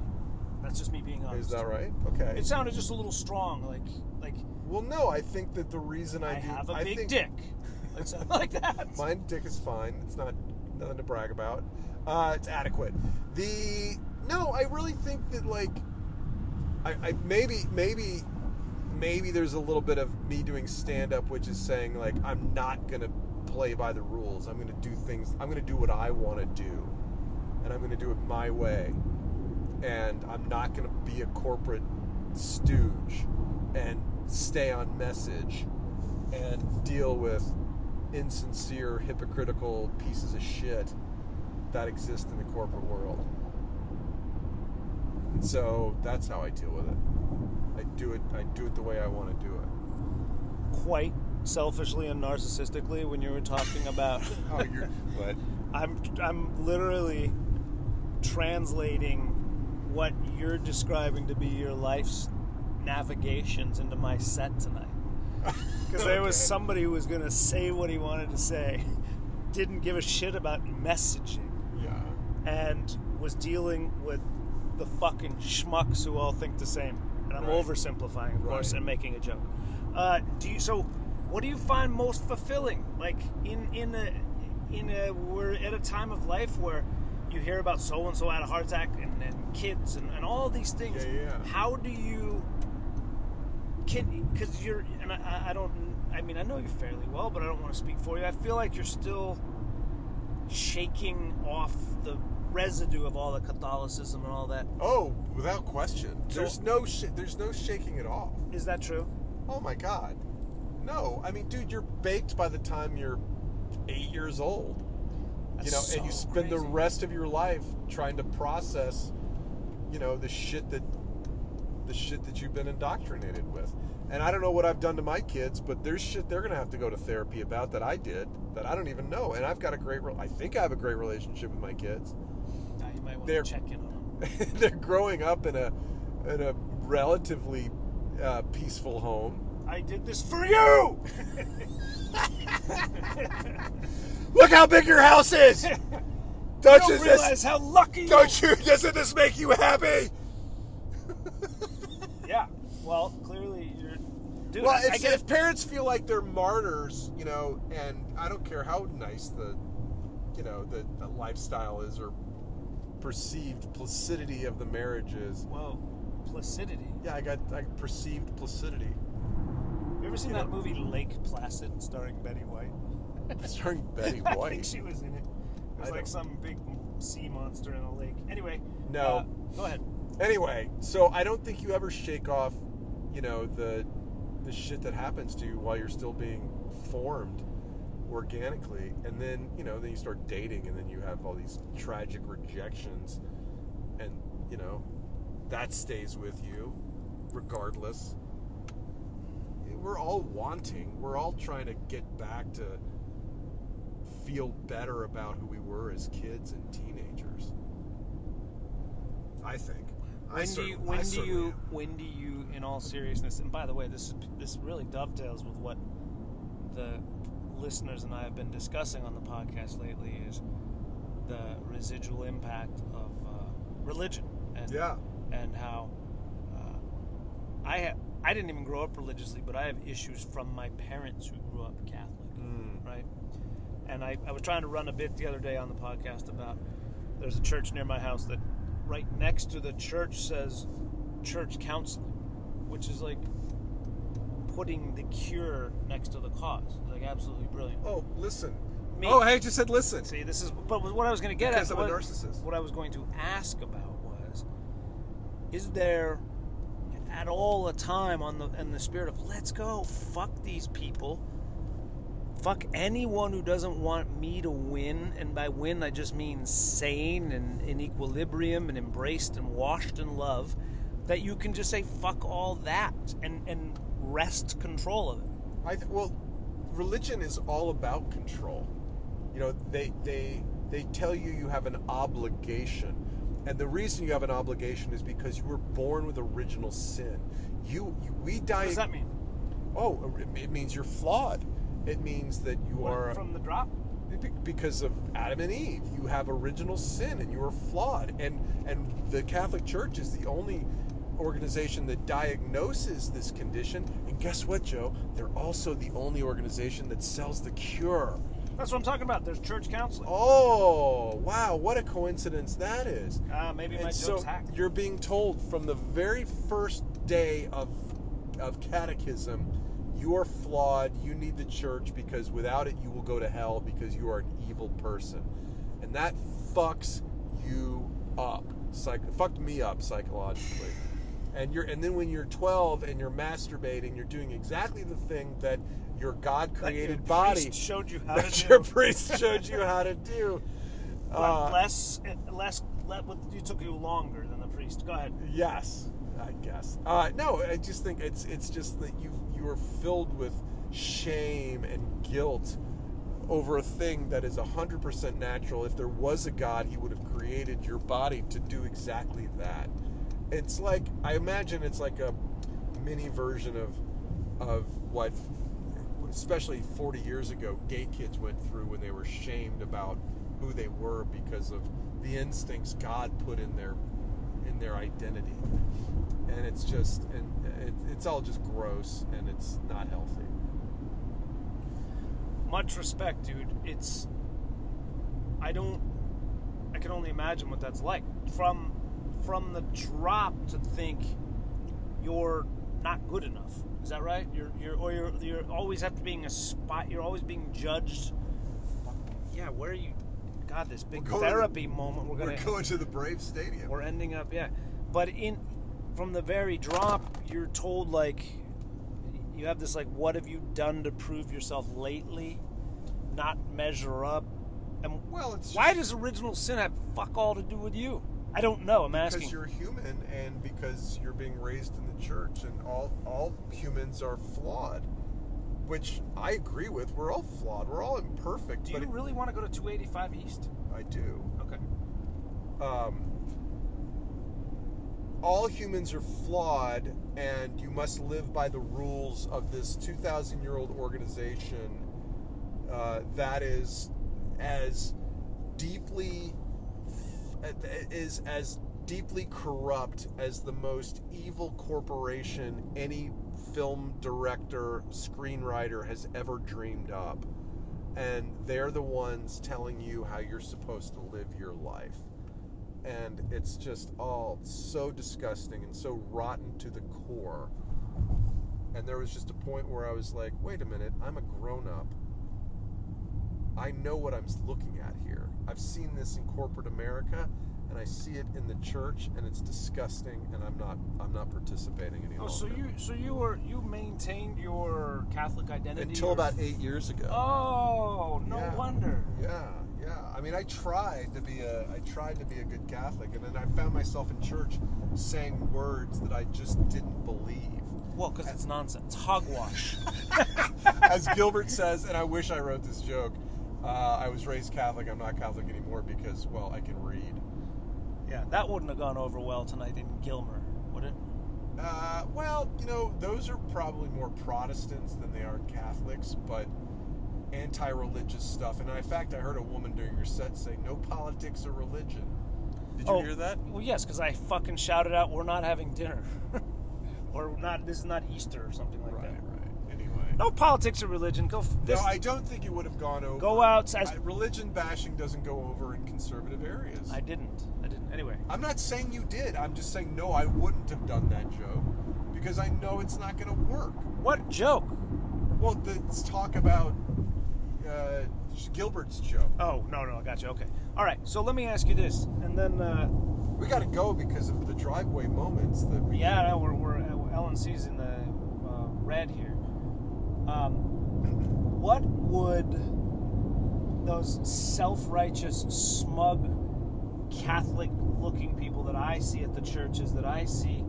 that's just me being honest is that right? Okay. it sounded just a little strong like like well, no, I think that the reason I, I do, have a I big think dick. It sounded like that. My dick is fine. It's not nothing to brag about. Uh, it's adequate. The no, I really think that like, I, I maybe maybe maybe there's a little bit of me doing stand up, which is saying like I'm not gonna play by the rules. I'm gonna do things. I'm gonna do what I want to do, and I'm gonna do it my way, and I'm not gonna be a corporate stooge and stay on message and deal with insincere, hypocritical pieces of shit that exist in the corporate world. And so that's how I deal with it. I do it. I do it the way I want to do it. Quite selfishly and narcissistically, when you were talking about, Oh, you're what? I'm I'm literally translating what you're describing to be your life's navigations into my set tonight. Because there was somebody who was going to say what he wanted to say, didn't give a shit about messaging, Yeah. and was dealing with the fucking schmucks who all think the same. And I'm Right. oversimplifying, of course, Right. and making a joke. Uh, do you so? What do you find most fulfilling? Like in in a in a we're at a time of life where you hear about so and so had a heart attack and, and kids and, and all these things. Yeah, yeah. How do you can because you're and I, I don't I mean I know you fairly well, but I don't want to speak for you. I feel like you're still shaking off the residue of all the Catholicism and all that. Oh, without question. So- There's no sh- there's no shaking it off. Is that true? Oh my god. No, I mean, dude, you're baked by the time you're eight years old. you know, That's and you so spend the rest of your life trying to process, you know, the shit that the shit that you've been indoctrinated with. And I don't know what I've done to my kids, but there's shit they're gonna have to go to therapy about that I did that I don't even know. And I've got a great, re- I think I have a great relationship with my kids. Now you might want They're- to check in on them. they're growing up in a in a relatively uh, peaceful home. I did this for you. Look how big your house is. you Don't, don't you realize this, how lucky you don't you doesn't this make you happy? Well, clearly you're. Dude, Well, I, I if, parents feel like they're martyrs, you know, and I don't care how nice the, you know, the, the lifestyle is or perceived placidity of the marriage is. Whoa, placidity. Yeah, I got I perceived placidity. You ever seen You that know- movie Lake Placid starring Betty White? Starring Betty White. I think she was in it. It was I like don't- some big sea monster in a lake. Anyway. No. uh, go ahead. Anyway, so I don't think you ever shake off, you know, the the shit that happens to you while you're still being formed organically, and then you know, then you start dating, and then you have all these tragic rejections, and you know, that stays with you, regardless. We're all wanting. We're all trying to get back to feel better about who we were as kids and teenagers. I think. I When do you? When do you? am. When do you? In all seriousness, and by the way, this this really dovetails with what the listeners and I have been discussing on the podcast lately is the residual impact of uh, religion and Yeah. and how uh, I have I didn't even grow up religiously, but I have issues from my parents who grew up Catholic, Mm. right? And I, I was trying to run a bit the other day on the podcast about there's a church near my house that right next to the church says church counseling, which is like putting the cure next to the cause. It's like absolutely brilliant. Oh, listen. Me. Oh, I just said listen. See, this is but what I was going to get Because at I'm a narcissist. what I was going to ask about was is there at all a time on the in the spirit of let's go fuck these people fuck anyone who doesn't want me to win and by win I just mean sane and in equilibrium and embraced and washed in love that you can just say fuck all that and and wrest control of it I th- well, religion is all about control. You know, they they they tell you you have an obligation, and the reason you have an obligation is because you were born with original sin. You, you we what die. does that mean Oh, it means you're flawed. It means that you What, are from the drop because of Adam and Eve. You have original sin and you are flawed. And and the Catholic Church is the only organization that diagnoses this condition. And guess what, Joe? They're also the only organization that sells the cure. That's what I'm talking about. There's church counseling. Oh, wow! What a coincidence that is. Ah, maybe my and joke's so hacked. you're being told from the very first day of of catechism, you are flawed. You need the church because without it, you will go to hell because you are an evil person, and that fucks you up. Psych- fucked me up psychologically. And you're and then when you're 12 and you're masturbating, you're doing exactly the thing that your God your created body showed you how to that do. your priest showed you how to do. Uh, less, less, let, it took you longer priest. Go ahead. Yes, I guess. Uh, no, I just think it's it's just that you you are filled with shame and guilt over a thing that is hundred percent natural. If there was a God, He would have created your body to do exactly that. It's like I imagine it's like a mini version of of what, especially forty years ago, gay kids went through when they were shamed about who they were because of the instincts God put in their in their identity, and it's just and it, it's all just gross and it's not healthy. Much respect, dude. It's. I don't. I can only imagine what that's like. From, from the drop to think you're not good enough. Is that right? You're, you're, or you're, you're always after being a spot. You're always being judged. Yeah, where are you? God, this big We're going to- therapy moment. We're gonna. going to the Brave Stadium. we're ending up yeah but in from the very drop you're told like you have this like what have you done to prove yourself lately not measure up and Well, it's why just- does original sin have fuck all to do with you i don't know i'm because asking because you're human and because you're being raised in the church and all all humans are flawed which i agree with. We're all flawed. We're all imperfect do but you it- really want to go to 285 east? I do. Okay. Um, all humans are flawed and you must live by the rules of this 2000 year old organization uh, that is as deeply is as deeply corrupt as the most evil corporation any film director screenwriter has ever dreamed up. And they're the ones telling you how you're supposed to live your life. And it's just all so disgusting and so rotten to the core. And there was just a point where i was like wait a minute i'm a grown-up. I know what i'm looking at here. I've seen this in corporate america and i see it in the church and it's disgusting and i'm not i'm not participating anymore. oh so you so you were you maintained your catholic identity until or- about eight years ago oh no Yeah. wonder Yeah, yeah. I mean, I tried to be a I tried to be a good Catholic, and then I found myself in church saying words that I just didn't believe. well because it's nonsense hogwash As Gilbert says, and I wish I wrote this joke. Uh, I was raised Catholic. I'm not Catholic anymore because, well, I can read. Yeah, that wouldn't have gone over well tonight in Gilmer, would it? Uh, well, you know, those are probably more Protestants than they are Catholics, but anti-religious stuff. And in fact, I heard a woman during your set say, "No politics or religion." Did you oh, hear that? Well, yes, because I fucking shouted out, "We're not having dinner," or "Not this is not Easter" or something like Right, that. right. Anyway. No politics or religion. Go. f- This, no, I don't think it would have gone over. Go out as- I- religion bashing doesn't go over in conservative areas. I didn't. Anyway, I'm not saying you did. I'm just saying no, I wouldn't have done that joke because I know it's not going to work. what joke? Well, let's talk about uh, Gilbert's joke. Oh no, no, I got you. Okay. All right. So let me ask you this, and then uh, We got to go because of the driveway moments that we. yeah, no, we're we're LNC's in the uh, red here. Um, what would those self-righteous, smug, Catholic-looking people that I see at the churches that I see,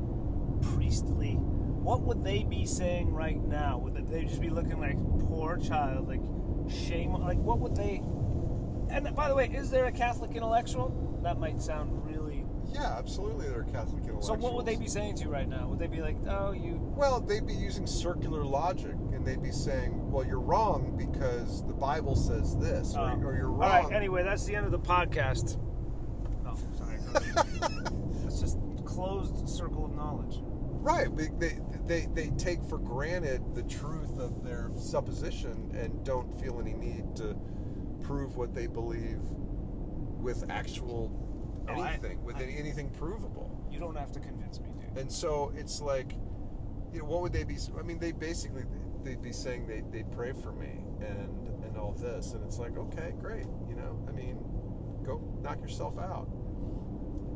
priestly, what would they be saying right now? Would they just be looking like poor child, like shame? Like what would they? And by the way, is there a Catholic intellectual? That might sound really. Yeah, absolutely. They're Catholic intellectuals. So what would they be saying to you right now? Would they be like, "Oh, you"? Well, they'd be using circular logic, and they'd be saying, "Well, you're wrong because the Bible says this, or, Oh. or you're wrong." All right. Anyway, that's the end of the podcast. It's just closed circle of knowledge. Right. They, they, they, take for granted the truth of their supposition and don't feel any need to prove what they believe with actual Oh, I- anything, with I- anything provable. You don't have to convince me, dude. And so it's like, you know, what would they be? I mean, they basically they'd be saying they they'd pray for me and and all this, and it's like, okay, great, you know, I mean, go knock yourself out.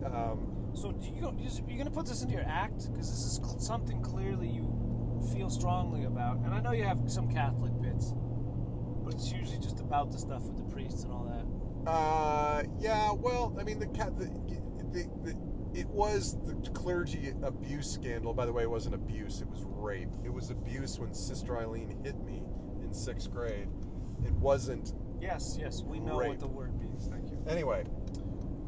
Um, So do you you gonna put this into your act? Because this is cl- something clearly you feel strongly about, and I know you have some Catholic bits, but it's usually just about the stuff with the priests and all that. Uh, yeah. Well, I mean, the cat, the, the, the, it was the clergy abuse scandal. By the way, it wasn't abuse; it was rape. It was abuse when Sister Eileen hit me in sixth grade. It wasn't. Yes, yes, we know Rape. what the word means. Thank you. Anyway,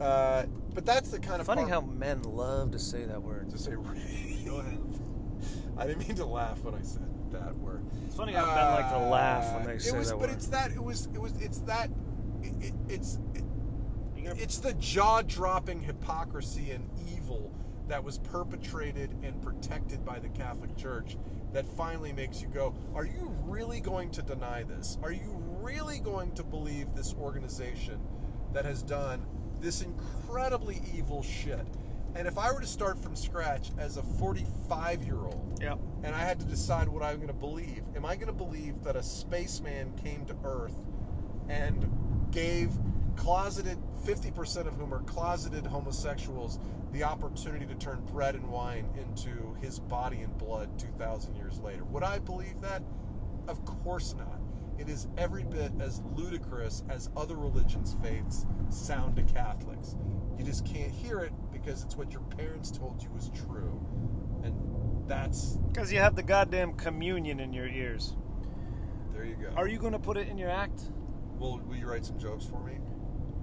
uh, but that's the kind of Funny part- how men love to say that word. to say rape. Go ahead. I didn't mean to laugh when I said that word. It's funny how men like to laugh when Uh, they it say was, that but word. it's that. It was. It was. It's that. It, it, it's. It, You gonna- it's the jaw-dropping hypocrisy and evil that was perpetrated and protected by the Catholic Church that finally makes you go, are you really going to deny this? Are you really going to believe this organization that has done this incredibly evil shit? And if I were to start from scratch as a 45-year-old Yep. and I had to decide what I'm going to believe. Am I going to believe that a spaceman came to Earth and gave closeted, 50% of whom are closeted homosexuals, the opportunity to turn bread and wine into his body and blood 2,000 years later? Would I believe that? Of course not. It is every bit as ludicrous as other religions' faiths sound to Catholics. You just can't hear it because it's what your parents told you was true. And that's Because you have the goddamn communion in your ears. There you go. Are you going to put it in your act? Will Will you write some jokes for me?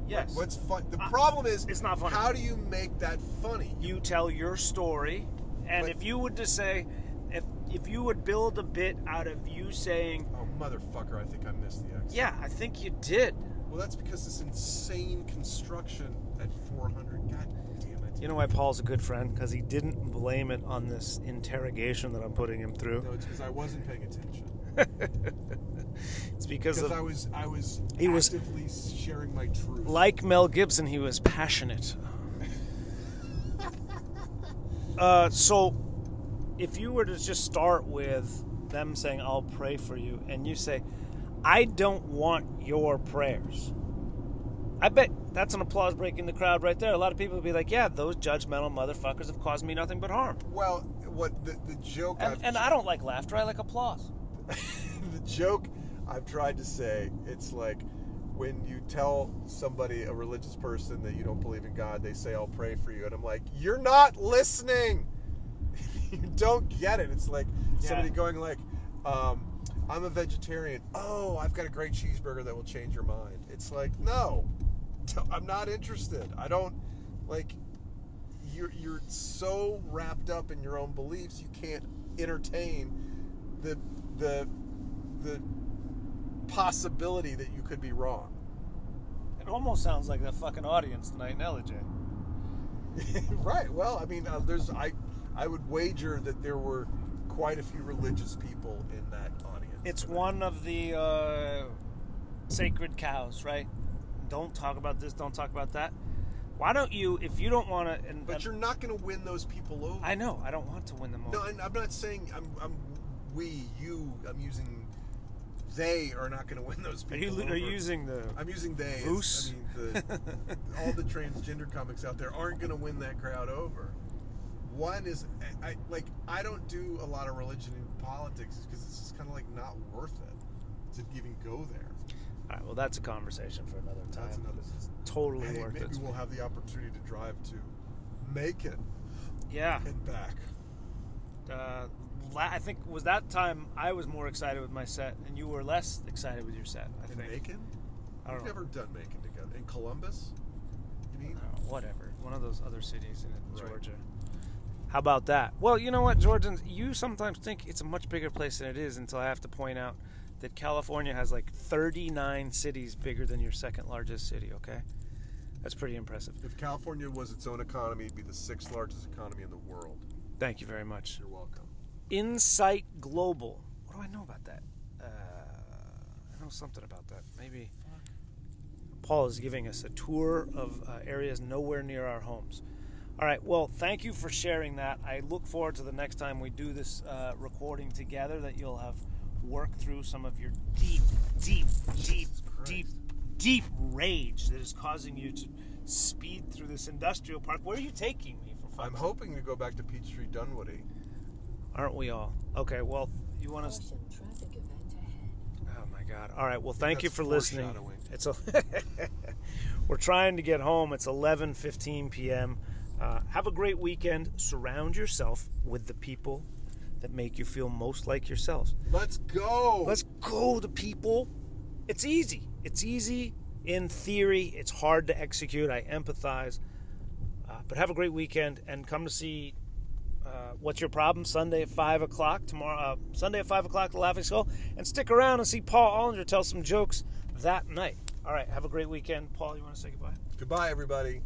Yes. What's fun? The Uh, problem is, it's not funny. How do you make that funny? you tell your story, and But- if you would just say, if if you would build a bit out of you saying, motherfucker! I think I missed the exit. yeah, I think you did. Well, that's because this insane construction at 400. God damn it. You know why Paul's a good friend? Because he didn't blame it on this interrogation that I'm putting him through. No, it's because I wasn't paying attention. It's because Because of, I was I was He was- sharing my truth. like Mel Gibson, he was passionate. uh, so, if you were to just start with them saying, I'll pray for you, and you say, I don't want your prayers. I bet that's an applause breaking the crowd right there. A lot of people would be like, yeah, those judgmental motherfuckers have caused me nothing but harm. well, what the the joke And, and I don't like laughter, I like applause. the joke I've tried to say, it's like when you tell somebody, a religious person, that you don't believe in God, they say, I'll pray for you. And I'm like, you're not listening. you don't get it. It's like somebody going like, um, I'm a vegetarian. Oh, I've got a great cheeseburger that will change your mind. It's like, no, I'm not interested. I don't, like, you're, you're so wrapped up in your own beliefs, you can't entertain the, the, the possibility that you could be wrong. It almost sounds like the fucking audience tonight in Ellijay. right. Well, I mean, uh, there's I I would wager that there were quite a few religious people in that audience. It's one of the uh, sacred cows, right? Don't talk about this. Don't talk about that. Why don't you, if you don't want to? And, But you're not going to win those people over. I know. I don't want to win them all. no, and I'm not saying I'm, I'm we you. I'm using they are not going to win those are people. you over. are you using the? I'm using they. as- I mean, the, all the transgender comics out there aren't going to win that crowd over. One is, I, I like. I don't do a lot of religion in politics because it's just kind of like not worth it to even go there. All right. Well, that's a conversation for another time. That's another. Totally Hey, worth maybe it. we'll have the opportunity to drive to Macon Yeah. and back. Uh, la- I think was that time I was more excited with my set, and you were less excited with your set. I In think. Macon? I don't We've know. never done Macon together. In Columbus? You mean? I don't know, whatever. One of those other cities in Right. Georgia. How about that? Well, you know what, Georgians, you sometimes think it's a much bigger place than it is until I have to point out that California has like 39 cities bigger than your second largest city, okay? That's pretty impressive. If California was its own economy, it'd be the sixth largest economy in the world. Thank you very much. You're welcome. Insight Global. What do I know about that? Uh, I know something about that. Maybe. Paul is giving us a tour of uh, areas nowhere near our homes. All right, well, thank you for sharing that. I look forward to the next time we do this uh, recording together that you'll have worked through some of your deep, deep, deep, deep, deep rage that is causing you to speed through this industrial park. Where are you taking me for fun? I'm hoping to go back to Peachtree Dunwoody. Aren't we all? Okay, well, you want to. Caution, traffic event ahead. Oh my God! All right. Well, thank you for listening. It's a. We're trying to get home. It's 11:15 p.m. Uh, have a great weekend. Surround yourself with the people that make you feel most like yourselves. Let's go. Let's go, to people. It's easy. It's easy in theory. It's hard to execute. I empathize. Uh, but have a great weekend and come to see uh, What's Your Problem Sunday at 5 o'clock tomorrow. Uh, Sunday at 5 o'clock, The Laughing Skull. And stick around and see Paul Ollinger tell some jokes that night. All right, have a great weekend. Paul, you want to say goodbye? Goodbye, everybody.